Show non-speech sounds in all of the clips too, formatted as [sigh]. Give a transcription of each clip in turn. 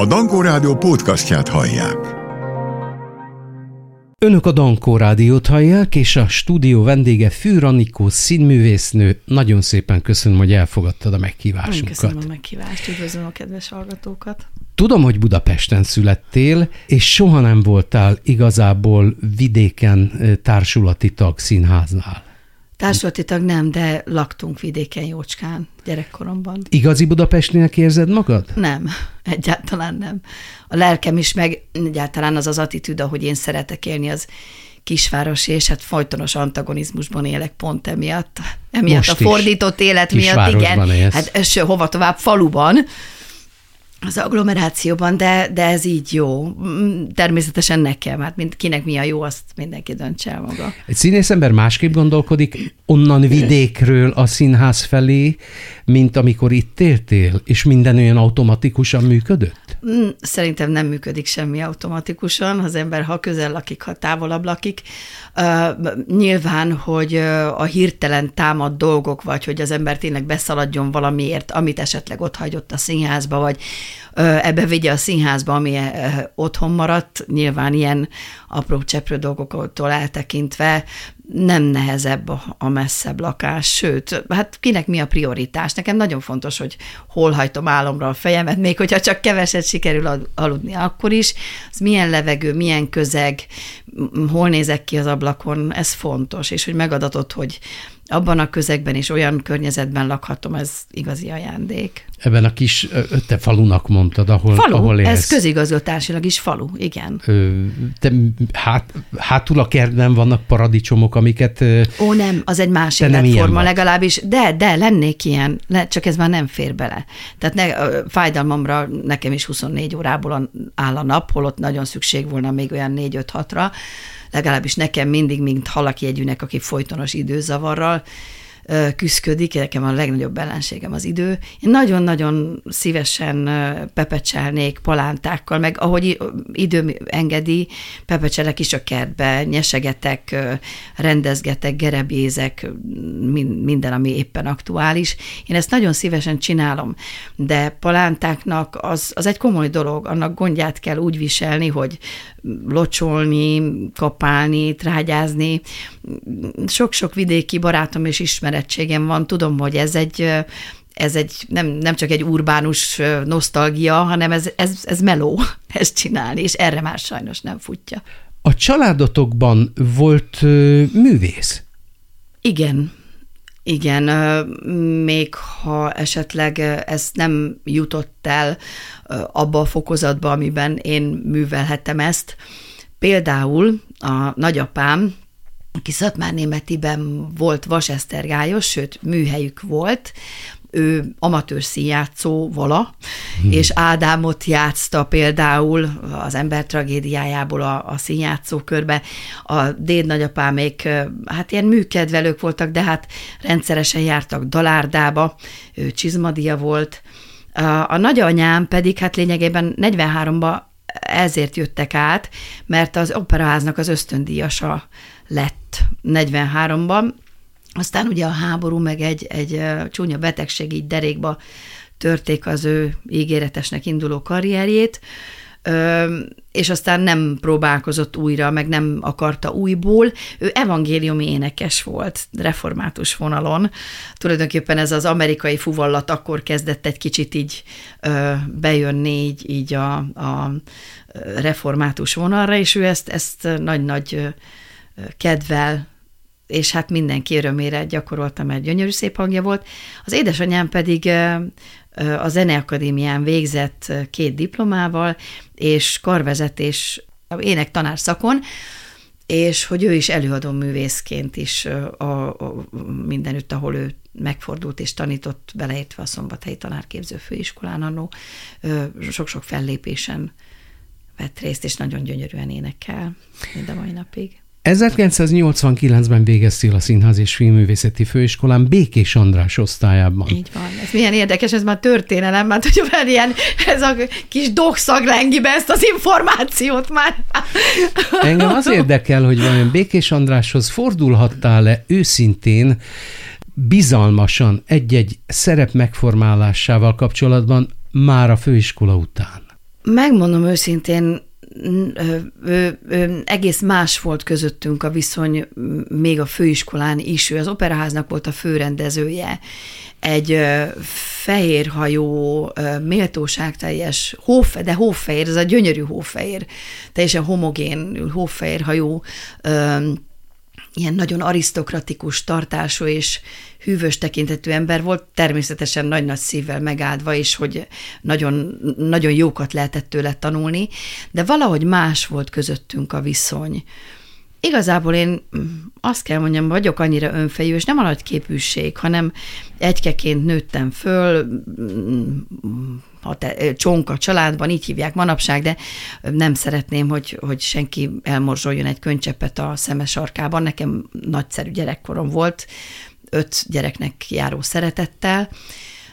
A Dankó Rádió podcastját hallják. Önök a Dankó Rádiót hallják, és a stúdió vendége Fűr Anikó színművésznő. Nagyon szépen köszönöm, hogy elfogadtad a meghívásunkat. Köszönöm a meghívást, üdvözlöm a kedves hallgatókat. Tudom, hogy Budapesten születtél, és soha nem voltál igazából vidéken társulati tag színháznál. Társulati tag nem, de laktunk vidéken jócskán gyerekkoromban. Igazi Budapestinek érzed magad? Nem, [laughs] egyáltalán nem. A lelkem is, meg egyáltalán az az attitűd, ahogy én szeretek élni, az kisvárosi, és hát folytonos antagonizmusban élek pont emiatt. Emiatt Most a fordított élet miatt, igen. Élsz. Hát ez hova tovább, faluban, az agglomerációban, de, de ez így jó. Mm, természetesen nekem, hát mind, kinek mi a jó, azt mindenki döntse el maga. Egy színész ember másképp gondolkodik onnan vidékről a színház felé, mint amikor itt éltél, és minden olyan automatikusan működött? Mm, szerintem nem működik semmi automatikusan, az ember ha közel lakik, ha távolabb lakik. Nyilván, hogy a hirtelen támad dolgok, vagy hogy az ember tényleg beszaladjon valamiért, amit esetleg ott hagyott a színházba, vagy ebbe vigye a színházba, ami otthon maradt, nyilván ilyen apró cseprő dolgoktól eltekintve nem nehezebb a messzebb lakás, sőt, hát kinek mi a prioritás? Nekem nagyon fontos, hogy hol hajtom álomra a fejemet, még hogyha csak keveset sikerül aludni akkor is, az milyen levegő, milyen közeg, hol nézek ki az ablakon, ez fontos, és hogy megadatott, hogy abban a közegben és olyan környezetben lakhatom, ez igazi ajándék. Ebben a kis, te falunak mondtad, ahol, falu, ahol élsz. ez közigazgatásilag is falu, igen. Te, hát, hátul a kertben vannak paradicsomok, amiket... Ó, nem, az egy másik életforma legalábbis, de, de lennék ilyen, csak ez már nem fér bele. Tehát ne, fájdalmamra nekem is 24 órából áll a nap, holott nagyon szükség volna még olyan 4-5-6-ra, legalábbis nekem mindig, mint halakjegyűnek, aki folytonos időzavarral küzdködik, nekem a legnagyobb ellenségem az idő. Én nagyon-nagyon szívesen pepecselnék palántákkal, meg ahogy idő engedi, pepecselek is a kertbe, nyesegetek, rendezgetek, gerebézek, minden, ami éppen aktuális. Én ezt nagyon szívesen csinálom, de palántáknak az, az egy komoly dolog, annak gondját kell úgy viselni, hogy locsolni, kapálni, trágyázni. Sok-sok vidéki barátom és ismerettségem van, tudom, hogy ez egy ez egy, nem, nem csak egy urbánus nosztalgia, hanem ez, ez, ez meló [laughs] ezt csinálni, és erre már sajnos nem futja. A családotokban volt művész? Igen, igen, még ha esetleg ez nem jutott el abba a fokozatba, amiben én művelhettem ezt. Például a nagyapám, aki Szatmár Németiben volt vasesztergályos, sőt, műhelyük volt, ő amatőr színjátszó vala, hmm. és Ádámot játszta például az ember tragédiájából a, a színjátszókörbe. A déd nagyapámék, hát ilyen műkedvelők voltak, de hát rendszeresen jártak Dalárdába, ő csizmadia volt. A, a nagyanyám pedig hát lényegében 43-ba ezért jöttek át, mert az operaháznak az ösztöndíjasa lett 43-ban, aztán ugye a háború, meg egy, egy csúnya betegség így derékba törték az ő ígéretesnek induló karrierjét, és aztán nem próbálkozott újra, meg nem akarta újból. Ő evangéliumi énekes volt, református vonalon. Tulajdonképpen ez az amerikai fuvallat akkor kezdett egy kicsit így bejönni így, így a, a református vonalra, és ő ezt, ezt nagy-nagy kedvel és hát mindenki örömére gyakoroltam, mert gyönyörű szép hangja volt. Az édesanyám pedig a Zeneakadémián végzett két diplomával, és karvezetés énektanár szakon, és hogy ő is előadó művészként is a, a, mindenütt, ahol ő megfordult és tanított, beleértve a Szombathelyi Tanárképző Főiskolán annó, sok-sok fellépésen vett részt, és nagyon gyönyörűen énekel mind a mai napig. 1989-ben végeztél a Színház és Filmművészeti Főiskolán Békés András osztályában. Így van. Ez milyen érdekes, ez már történelem, mert hogy olyan ilyen, ez a kis dokszag lengi be ezt az információt már. Engem az érdekel, hogy vajon Békés Andráshoz fordulhattál-e őszintén, bizalmasan egy-egy szerep megformálásával kapcsolatban már a főiskola után? Megmondom őszintén, ö, ö, egész más volt közöttünk a viszony még a főiskolán is. Ő az operaháznak volt a főrendezője. Egy ö, fehérhajó, ö, méltóságteljes, hófe, de hófehér, ez a gyönyörű hófehér, teljesen homogén hófehér hajó, ö, ilyen nagyon arisztokratikus tartású és hűvös tekintetű ember volt, természetesen nagy-nagy szívvel megáldva is, hogy nagyon, nagyon jókat lehetett tőle tanulni, de valahogy más volt közöttünk a viszony. Igazából én azt kell mondjam, vagyok annyira önfejű, és nem a nagy képűség, hanem egykeként nőttem föl, a te, csonka családban, így hívják manapság, de nem szeretném, hogy, hogy senki elmorzsoljon egy könycseppet a szemes sarkában. Nekem nagyszerű gyerekkorom volt, öt gyereknek járó szeretettel,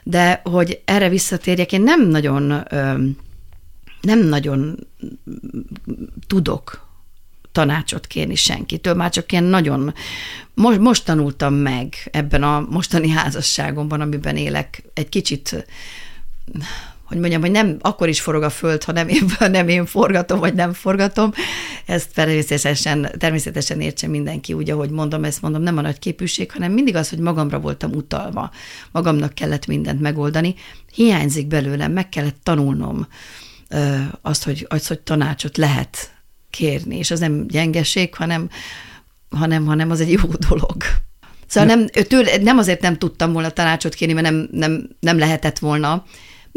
de hogy erre visszatérjek, én nem nagyon, nem nagyon tudok tanácsot kérni senkitől, már csak ilyen nagyon, most, most tanultam meg ebben a mostani házasságomban, amiben élek, egy kicsit hogy mondjam, hogy nem akkor is forog a föld, ha nem én, [laughs] nem én forgatom, vagy nem forgatom. Ezt természetesen, természetesen értse mindenki úgy, ahogy mondom, ezt mondom, nem a nagy képűség, hanem mindig az, hogy magamra voltam utalva. Magamnak kellett mindent megoldani. Hiányzik belőlem, meg kellett tanulnom azt, hogy, azt, hogy tanácsot lehet kérni, és az nem gyengeség, hanem, hanem, hanem az egy jó [laughs] dolog. Szóval nem, tőle, nem azért nem tudtam volna tanácsot kérni, mert nem, nem, nem lehetett volna,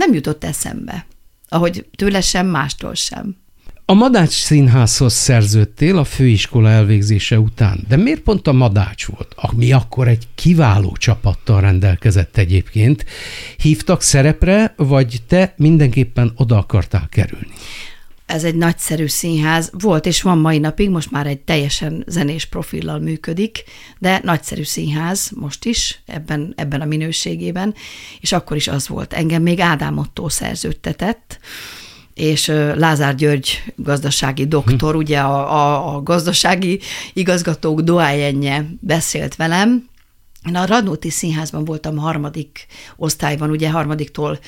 nem jutott eszembe. Ahogy tőle sem, mástól sem. A Madács Színházhoz szerződtél a főiskola elvégzése után, de miért pont a Madács volt, ami akkor egy kiváló csapattal rendelkezett egyébként? Hívtak szerepre, vagy te mindenképpen oda akartál kerülni? Ez egy nagyszerű színház, volt és van mai napig, most már egy teljesen zenés profillal működik, de nagyszerű színház most is, ebben, ebben a minőségében, és akkor is az volt. Engem még Ádám Otto szerződtetett, és Lázár György gazdasági doktor, ugye a, a, a gazdasági igazgatók doájenje beszélt velem, én a Radnóti Színházban voltam harmadik osztályban, ugye harmadiktól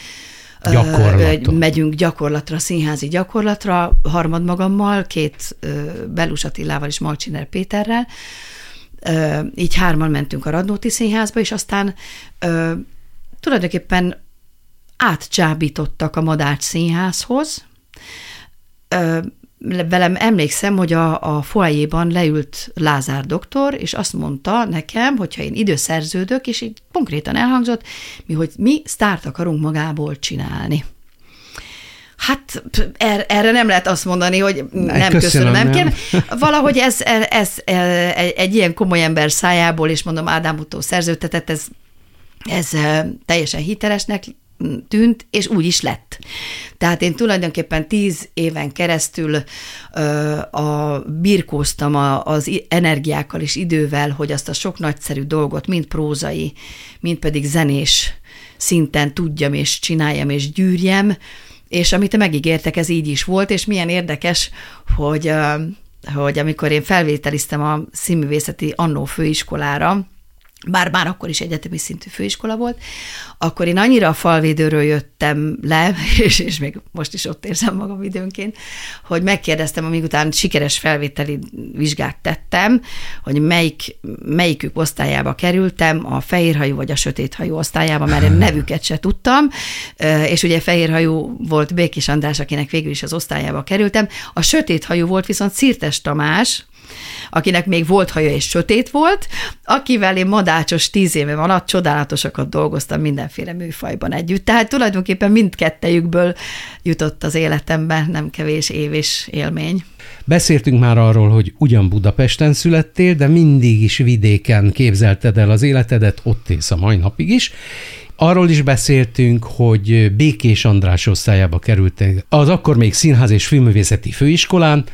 Gyakorlaton. megyünk gyakorlatra, színházi gyakorlatra, harmad magammal, két Belus Attilával és Malcsiner Péterrel, így hárman mentünk a Radnóti Színházba, és aztán tulajdonképpen átcsábítottak a Madács Színházhoz, velem emlékszem, hogy a, a foajéban leült Lázár doktor, és azt mondta nekem, hogyha én időszerződök, és így konkrétan elhangzott, mi, hogy mi sztárt akarunk magából csinálni. Hát er, erre nem lehet azt mondani, hogy nem köszönöm, köszönöm nem, nem. Valahogy ez, ez, ez egy, egy ilyen komoly ember szájából, és mondom, Ádám utó szerződtetett, ez, ez teljesen hitelesnek tűnt, és úgy is lett. Tehát én tulajdonképpen tíz éven keresztül ö, a, birkóztam a, az energiákkal és idővel, hogy azt a sok nagyszerű dolgot, mind prózai, mind pedig zenés szinten tudjam és csináljam és gyűrjem, és amit megígértek, ez így is volt, és milyen érdekes, hogy, hogy amikor én felvételiztem a színművészeti annó főiskolára, bár már akkor is egyetemi szintű főiskola volt, akkor én annyira a falvédőről jöttem le, [laughs] és, és még most is ott érzem magam időnként, hogy megkérdeztem, amíg után sikeres felvételi vizsgát tettem, hogy melyik, melyikük osztályába kerültem, a fehérhajú vagy a sötéthajú osztályába, mert én nevüket se tudtam, és ugye fehérhajú volt Békés András, akinek végül is az osztályába kerültem, a sötéthajú volt viszont Szirtes Tamás, akinek még volt haja és sötét volt, akivel én madácsos tíz éve alatt csodálatosakat dolgoztam mindenféle műfajban együtt. Tehát tulajdonképpen mindkettejükből jutott az életembe nem kevés év és élmény. Beszéltünk már arról, hogy ugyan Budapesten születtél, de mindig is vidéken képzelted el az életedet, ott élsz a mai napig is, Arról is beszéltünk, hogy Békés András osztályába kerültek az akkor még Színház és Filmművészeti Főiskolán,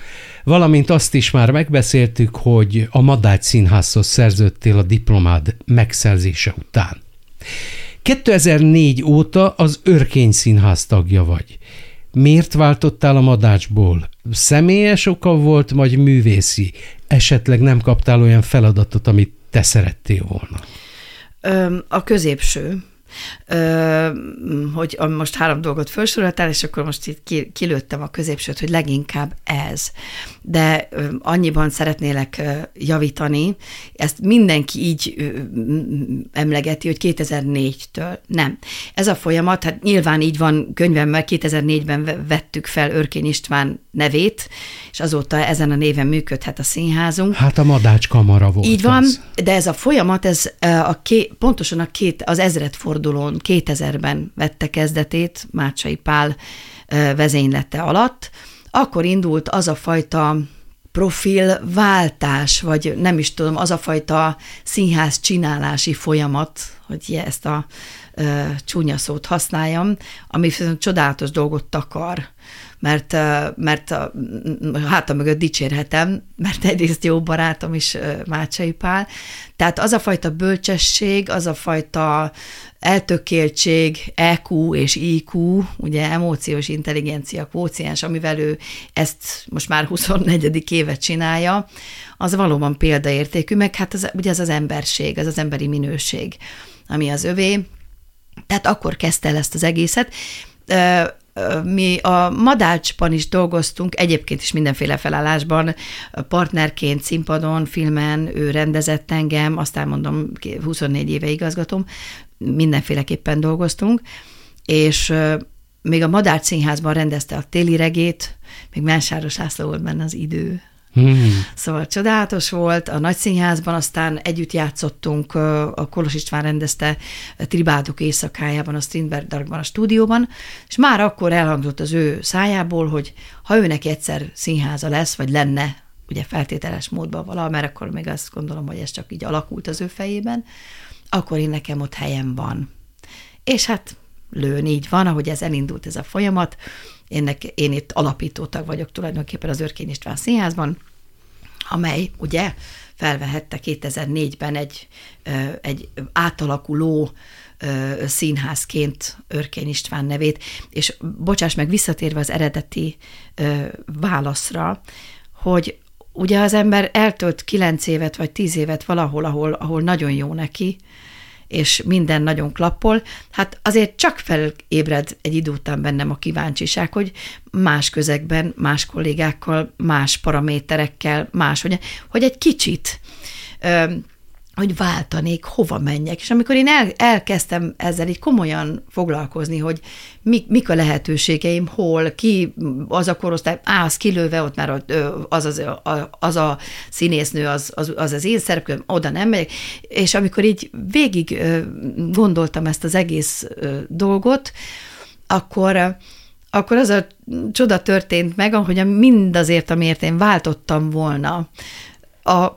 valamint azt is már megbeszéltük, hogy a Madács Színházhoz szerződtél a diplomád megszerzése után. 2004 óta az Örkény Színház tagja vagy. Miért váltottál a Madácsból? Személyes oka volt, vagy művészi? Esetleg nem kaptál olyan feladatot, amit te szerettél volna? A középső hogy most három dolgot felsoroltál, és akkor most itt kilőttem a középsőt, hogy leginkább ez. De annyiban szeretnélek javítani, ezt mindenki így emlegeti, hogy 2004-től. Nem. Ez a folyamat, hát nyilván így van könyvemben, 2004-ben vettük fel Örkény István nevét, és azóta ezen a néven működhet a színházunk. Hát a Madács kamara volt Így van, ez. de ez a folyamat, ez a ké, pontosan a két, az ezredfordulón 2000-ben vette kezdetét Mácsai Pál vezénylete alatt, akkor indult az a fajta profilváltás, vagy nem is tudom, az a fajta színház csinálási folyamat, hogy ezt a ö, csúnya szót használjam, ami csodálatos dolgot takar mert, mert a hátam mögött dicsérhetem, mert egyrészt jó barátom is Mácsai Pál. Tehát az a fajta bölcsesség, az a fajta eltökéltség, EQ és IQ, ugye emóciós intelligencia kvóciens, amivel ő ezt most már 24. évet csinálja, az valóban példaértékű, meg hát az, ugye ez az emberség, az az emberi minőség, ami az övé. Tehát akkor kezdte el ezt az egészet mi a Madácsban is dolgoztunk, egyébként is mindenféle felállásban, partnerként, színpadon, filmen, ő rendezett engem, aztán mondom, 24 éve igazgatom, mindenféleképpen dolgoztunk, és még a Madár Színházban rendezte a téli regét, még Mensáros László volt benne az idő, Hmm. Szóval csodálatos volt, a Nagyszínházban aztán együtt játszottunk, a Kolos István rendezte Tribádok éjszakájában, a Strindbergban, a stúdióban, és már akkor elhangzott az ő szájából, hogy ha őnek egyszer színháza lesz, vagy lenne, ugye feltételes módban vala, mert akkor még azt gondolom, hogy ez csak így alakult az ő fejében, akkor én nekem ott helyem van. És hát lőn így van, ahogy ez elindult ez a folyamat, én, én itt alapítótag vagyok tulajdonképpen az Örkény István Színházban, amely ugye felvehette 2004-ben egy, egy átalakuló színházként Örkény István nevét, és bocsáss meg, visszatérve az eredeti válaszra, hogy ugye az ember eltölt kilenc évet vagy tíz évet valahol, ahol, ahol nagyon jó neki, és minden nagyon klappol, hát azért csak felébred egy idő után bennem a kíváncsiság, hogy más közegben, más kollégákkal, más paraméterekkel, más, hogy, hogy egy kicsit hogy váltanék, hova menjek. És amikor én el, elkezdtem ezzel így komolyan foglalkozni, hogy mi, mik a lehetőségeim, hol, ki az a korosztály, á, az kilőve, ott már az, az, az a színésznő, az az, az, az én szerepköröm, oda nem megyek. És amikor így végig gondoltam ezt az egész dolgot, akkor akkor az a csoda történt meg, ahogy mindazért, amiért én váltottam volna, a,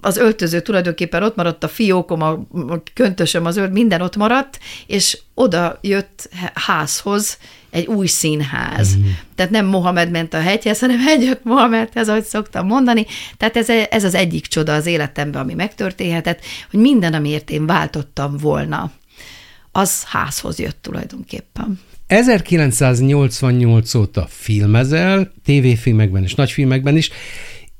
az öltöző tulajdonképpen ott maradt, a fiókom, a, a köntösöm, az ölt, minden ott maradt, és oda jött házhoz egy új színház. Mm. Tehát nem Mohamed ment a hegyhez, hanem eljött Mohamedhez, ahogy szoktam mondani. Tehát ez, ez az egyik csoda az életemben, ami megtörténhetett, hogy minden, amiért én váltottam volna, az házhoz jött tulajdonképpen. 1988 óta filmezel, tévéfilmekben és nagyfilmekben is,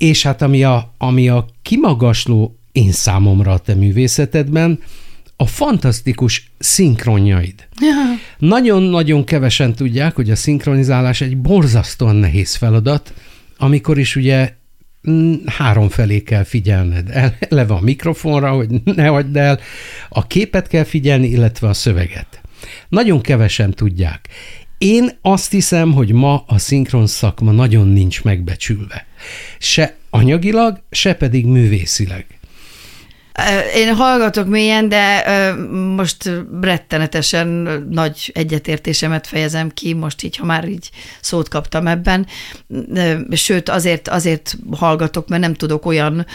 és hát ami a, ami a kimagasló én számomra a te művészetedben, a fantasztikus szinkronjaid. [laughs] Nagyon-nagyon kevesen tudják, hogy a szinkronizálás egy borzasztóan nehéz feladat, amikor is ugye három felé kell figyelned. Eleve a mikrofonra, hogy ne hagyd el, a képet kell figyelni, illetve a szöveget. Nagyon kevesen tudják. Én azt hiszem, hogy ma a szinkron szakma nagyon nincs megbecsülve. Se anyagilag, se pedig művészileg. Én hallgatok mélyen, de most rettenetesen nagy egyetértésemet fejezem ki, most így, ha már így szót kaptam ebben. Sőt, azért, azért hallgatok, mert nem tudok olyan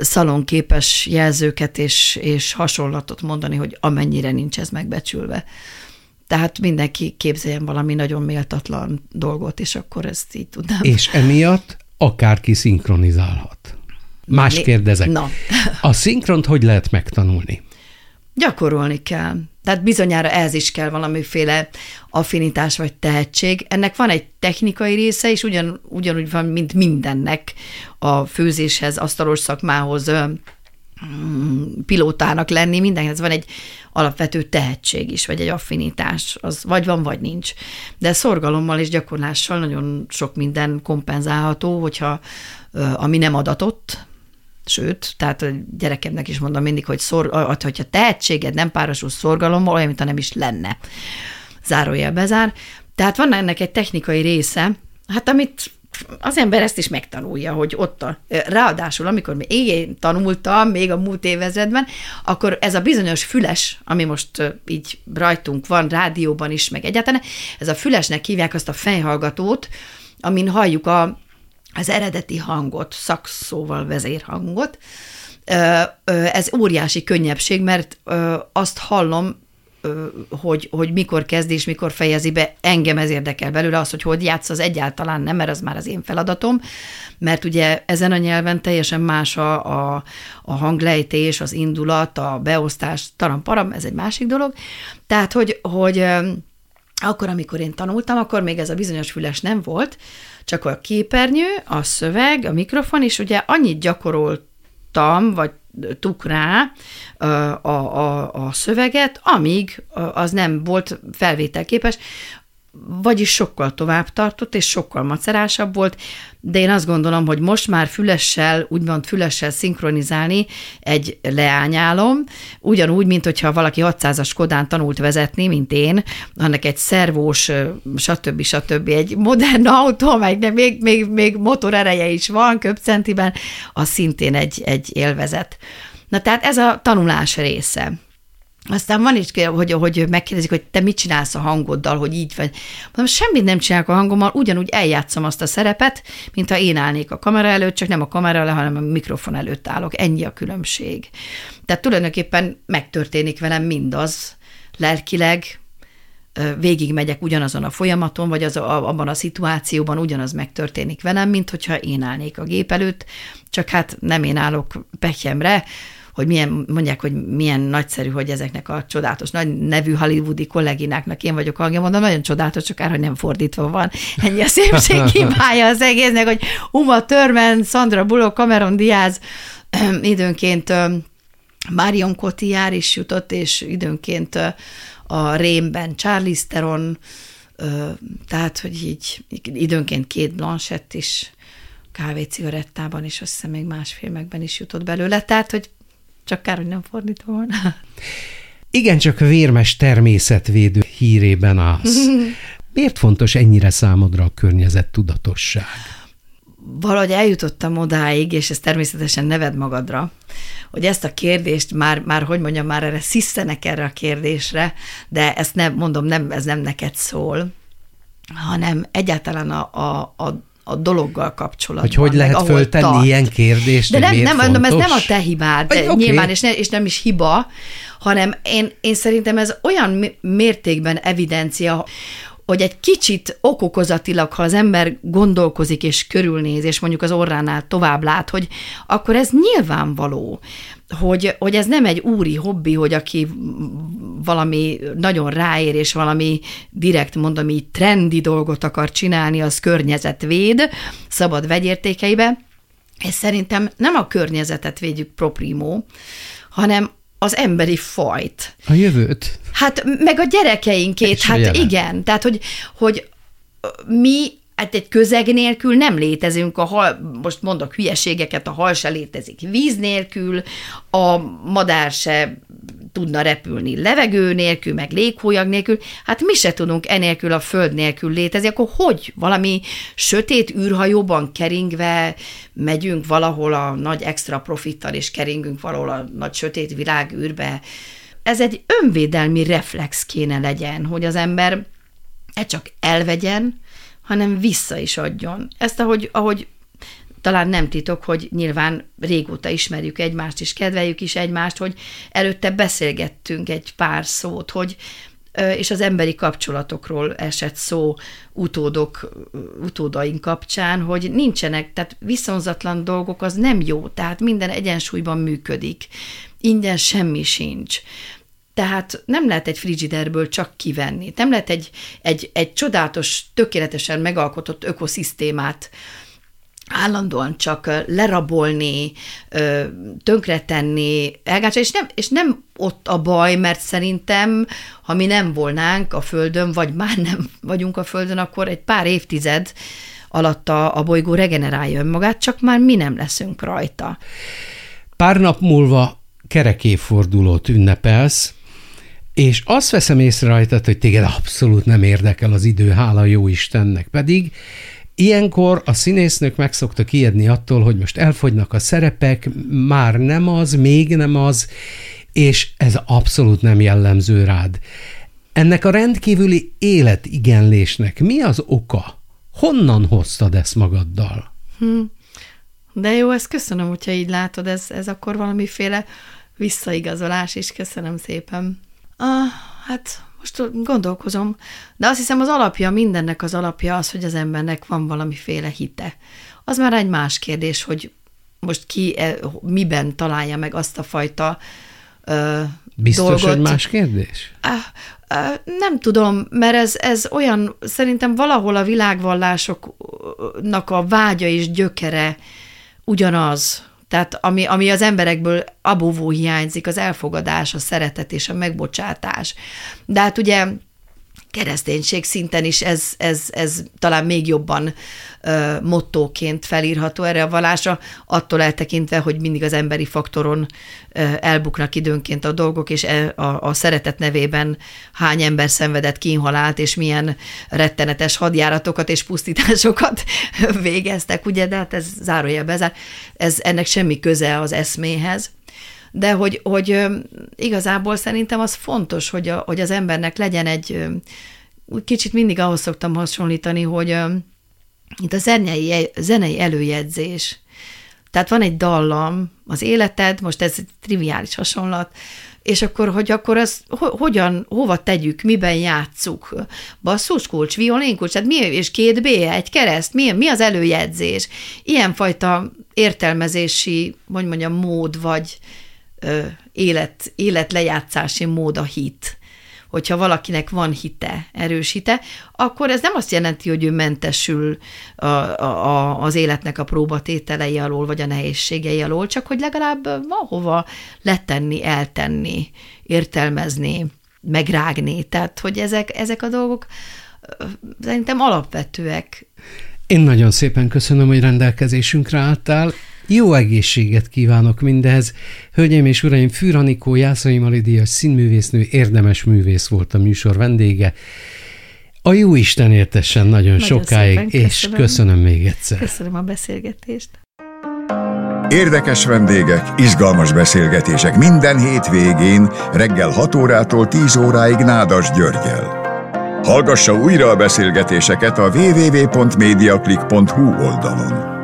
szalonképes jelzőket és, és hasonlatot mondani, hogy amennyire nincs ez megbecsülve. Tehát mindenki képzeljen valami nagyon méltatlan dolgot, és akkor ezt így tudnám. És emiatt akárki szinkronizálhat. Más kérdezek. Na. A szinkront hogy lehet megtanulni? Gyakorolni kell. Tehát bizonyára ez is kell valamiféle affinitás vagy tehetség. Ennek van egy technikai része, és ugyan, ugyanúgy van, mint mindennek a főzéshez, asztalos szakmához, pilótának lenni, mindenhez van egy alapvető tehetség is, vagy egy affinitás, az vagy van, vagy nincs. De szorgalommal és gyakorlással nagyon sok minden kompenzálható, hogyha ami nem adatott, sőt, tehát a gyerekemnek is mondom mindig, hogy szor, hogyha tehetséged nem párosul szorgalommal, olyan, mintha nem is lenne. Zárójel bezár. Tehát van ennek egy technikai része, hát amit az ember ezt is megtanulja, hogy ott a, ráadásul, amikor én tanultam, még a múlt évezredben, akkor ez a bizonyos füles, ami most így rajtunk van, rádióban is, meg egyáltalán, ez a fülesnek hívják azt a fejhallgatót, amin halljuk a, az eredeti hangot, szakszóval vezérhangot. Ez óriási könnyebbség, mert azt hallom hogy, hogy mikor kezd és mikor fejezi be, engem ez érdekel belőle, az, hogy hogy játsz, az egyáltalán nem, mert az már az én feladatom, mert ugye ezen a nyelven teljesen más a, a, a hanglejtés, az indulat, a beosztás, taram-param, ez egy másik dolog. Tehát, hogy, hogy akkor, amikor én tanultam, akkor még ez a bizonyos füles nem volt, csak a képernyő, a szöveg, a mikrofon, és ugye annyit gyakoroltam, vagy tuk rá a, a, a szöveget, amíg az nem volt felvételképes, vagyis sokkal tovább tartott, és sokkal macerásabb volt, de én azt gondolom, hogy most már fülessel, úgymond fülessel szinkronizálni egy leányálom, ugyanúgy, mint hogyha valaki 600-as Kodán tanult vezetni, mint én, annak egy szervós, stb. stb. egy modern autó, meg még, még, még motor ereje is van köpcentiben, az szintén egy, egy élvezet. Na tehát ez a tanulás része. Aztán van is, hogy, hogy megkérdezik, hogy te mit csinálsz a hangoddal, hogy így vagy. Mondom, semmit nem csinálok a hangommal, ugyanúgy eljátszom azt a szerepet, mint ha én állnék a kamera előtt, csak nem a kamera előtt, hanem a mikrofon előtt állok. Ennyi a különbség. Tehát tulajdonképpen megtörténik velem mindaz, lelkileg, végig megyek ugyanazon a folyamaton, vagy az a, abban a szituációban ugyanaz megtörténik velem, mint hogyha én állnék a gép előtt, csak hát nem én állok pekjemre, hogy milyen, mondják, hogy milyen nagyszerű, hogy ezeknek a csodálatos nagy nevű hollywoodi kollégináknak én vagyok hangja, mondom, nagyon csodálatos, csak hogy nem fordítva van. Ennyi a szépség hibája az egésznek, hogy Uma Törmen, Sandra Bullock, Cameron Diaz időnként Marion Cotillard is jutott, és időnként a Rémben Charlize Theron, tehát, hogy így időnként két Blanchett is kávé cigarettában, és azt hiszem még más filmekben is jutott belőle, tehát, hogy csak kár, hogy nem fordítva volna. Igen, csak vérmes természetvédő hírében az. [laughs] Miért fontos ennyire számodra a környezet tudatosság? Valahogy eljutottam odáig, és ez természetesen neved magadra, hogy ezt a kérdést már, már hogy mondjam, már erre sziszenek erre a kérdésre, de ezt nem, mondom, nem, ez nem neked szól, hanem egyáltalán a, a, a a dologgal kapcsolatban. Hogy hogy lehet meg, föltenni tart. ilyen kérdést, De nem, nem mondom, ez nem a te hibád, Vagy, okay. nyilván, és, ne, és nem is hiba, hanem én, én szerintem ez olyan mértékben evidencia, hogy egy kicsit okokozatilag, ha az ember gondolkozik és körülnéz, és mondjuk az orránál tovább lát, hogy akkor ez nyilvánvaló, hogy, hogy ez nem egy úri hobbi, hogy aki valami nagyon ráér, és valami direkt mondom így trendi dolgot akar csinálni, az környezetvéd, szabad vegyértékeibe. Ez szerintem nem a környezetet védjük proprimo, hanem az emberi fajt. A jövőt. Hát meg a gyerekeinkét, hát jelen. igen. Tehát, hogy, hogy mi hát egy közeg nélkül nem létezünk, a hal, most mondok hülyeségeket, a hal se létezik víz nélkül, a madár se tudna repülni levegő nélkül, meg léghólyag nélkül, hát mi se tudunk enélkül a föld nélkül létezni, akkor hogy? Valami sötét űrhajóban keringve megyünk valahol a nagy extra profittal, és keringünk valahol a nagy sötét világ űrbe. Ez egy önvédelmi reflex kéne legyen, hogy az ember e csak elvegyen, hanem vissza is adjon. Ezt, ahogy, ahogy talán nem titok, hogy nyilván régóta ismerjük egymást, és kedveljük is egymást, hogy előtte beszélgettünk egy pár szót, hogy és az emberi kapcsolatokról esett szó utódok, utódaink kapcsán, hogy nincsenek, tehát viszonzatlan dolgok az nem jó, tehát minden egyensúlyban működik. Ingyen semmi sincs. Tehát nem lehet egy frigiderből csak kivenni. Nem lehet egy, egy, egy csodálatos, tökéletesen megalkotott ökoszisztémát állandóan csak lerabolni, tönkretenni, elgácsolni, és nem, és nem ott a baj, mert szerintem, ha mi nem volnánk a Földön, vagy már nem vagyunk a Földön, akkor egy pár évtized alatt a, a bolygó regenerálja önmagát, csak már mi nem leszünk rajta. Pár nap múlva kerekéfordulót ünnepelsz, és azt veszem észre rajtad, hogy téged abszolút nem érdekel az idő, hála jó Istennek, pedig Ilyenkor a színésznők meg szoktak ijedni attól, hogy most elfogynak a szerepek, már nem az, még nem az, és ez abszolút nem jellemző rád. Ennek a rendkívüli életigenlésnek mi az oka? Honnan hoztad ezt magaddal? Hm. De jó, ezt köszönöm, hogyha így látod, ez, ez akkor valamiféle visszaigazolás is, köszönöm szépen. Ah, hát most gondolkozom, de azt hiszem az alapja, mindennek az alapja az, hogy az embernek van valamiféle hite. Az már egy más kérdés, hogy most ki e, miben találja meg azt a fajta ö, Biztos, dolgot. hogy más kérdés? Nem tudom, mert ez, ez olyan, szerintem valahol a világvallásoknak a vágya és gyökere ugyanaz, tehát ami, ami az emberekből abóvó hiányzik, az elfogadás, a szeretet és a megbocsátás. De hát ugye kereszténység szinten is ez, ez, ez talán még jobban uh, mottóként felírható erre a vallásra, attól eltekintve, hogy mindig az emberi faktoron uh, elbuknak időnként a dolgok, és e, a, a szeretet nevében hány ember szenvedett kínhalált, és milyen rettenetes hadjáratokat és pusztításokat [laughs] végeztek, ugye, de hát ez zárójelbe, ez, ez ennek semmi köze az eszméhez de hogy, hogy igazából szerintem az fontos, hogy, a, hogy az embernek legyen egy, kicsit mindig ahhoz szoktam hasonlítani, hogy itt a zenei, zenei előjegyzés. Tehát van egy dallam, az életed, most ez egy triviális hasonlat, és akkor, hogy akkor az hogyan, hova tegyük, miben játsszuk? Basszuskulcs, violinkulcs, tehát mi, és két B, egy kereszt, mi, mi az előjegyzés? Ilyenfajta értelmezési, hogy mondjam, mód, vagy élet, életlejátszási mód a hit. Hogyha valakinek van hite, erős hite, akkor ez nem azt jelenti, hogy ő mentesül a, a, az életnek a próbatételei alól, vagy a nehézségei alól, csak hogy legalább valahova letenni, eltenni, értelmezni, megrágni. Tehát, hogy ezek, ezek a dolgok szerintem alapvetőek. Én nagyon szépen köszönöm, hogy rendelkezésünkre álltál. Jó egészséget kívánok mindehez. Hölgyeim és uraim, Fűranikó Jászai Maridias színművésznő, érdemes művész volt a műsor vendége. A jó Isten értessen nagyon, nagyon sokáig, szépen, és köszönöm. köszönöm még egyszer. Köszönöm a beszélgetést. Érdekes vendégek, izgalmas beszélgetések minden hétvégén reggel 6 órától 10 óráig Nádas Györgyel. Hallgassa újra a beszélgetéseket a www.mediaclick.hu oldalon.